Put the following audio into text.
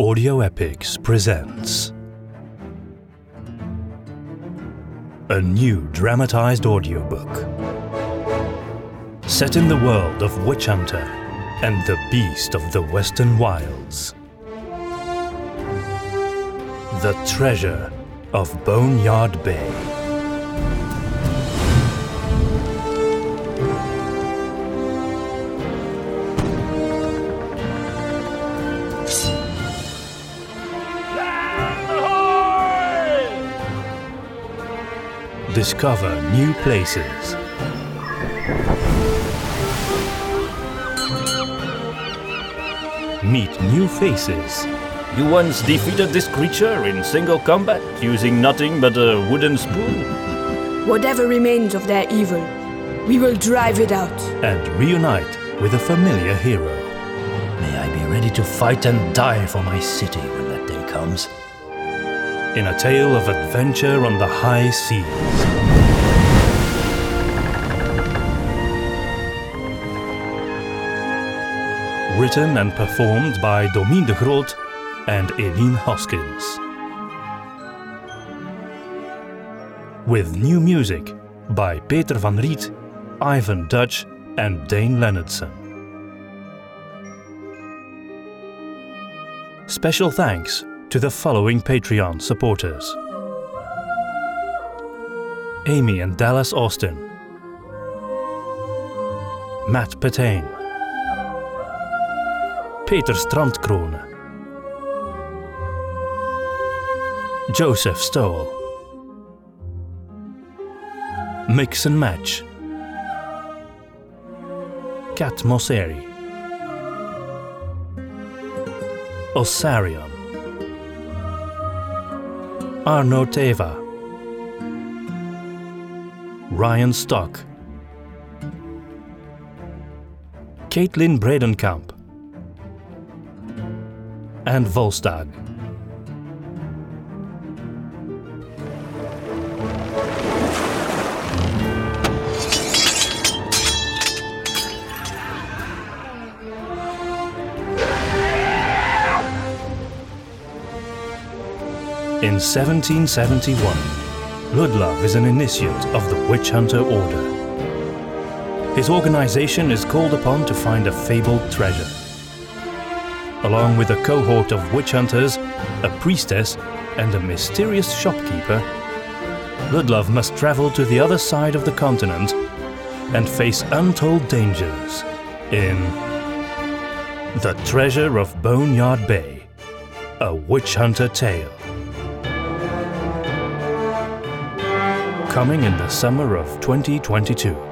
Audio Epics presents a new dramatized audiobook set in the world of Witch Hunter and the Beast of the Western Wilds. The Treasure of Boneyard Bay. Discover new places. Meet new faces. You once defeated this creature in single combat using nothing but a wooden spoon. Whatever remains of their evil, we will drive it out. and reunite with a familiar hero. May I be ready to fight and die for my city when that day comes. In a tale of adventure on the high seas. Written and performed by Domien de Groot and Eline Hoskins. With new music by Peter van Riet, Ivan Dutch, and Dane Leonardson. Special thanks to the following Patreon supporters. Amy and Dallas Austin, Matt Petain, Peter Strandkrone, Joseph Stowell, Mix and Match, Kat Mosseri, Osarion. Arno Teva, Ryan Stock, Caitlin Bredenkamp, and Volstag. In 1771, Ludlov is an initiate of the Witch Hunter Order. His organization is called upon to find a fabled treasure. Along with a cohort of witch hunters, a priestess, and a mysterious shopkeeper, Ludlov must travel to the other side of the continent and face untold dangers in The Treasure of Boneyard Bay, a witch hunter tale. Coming in the summer of 2022.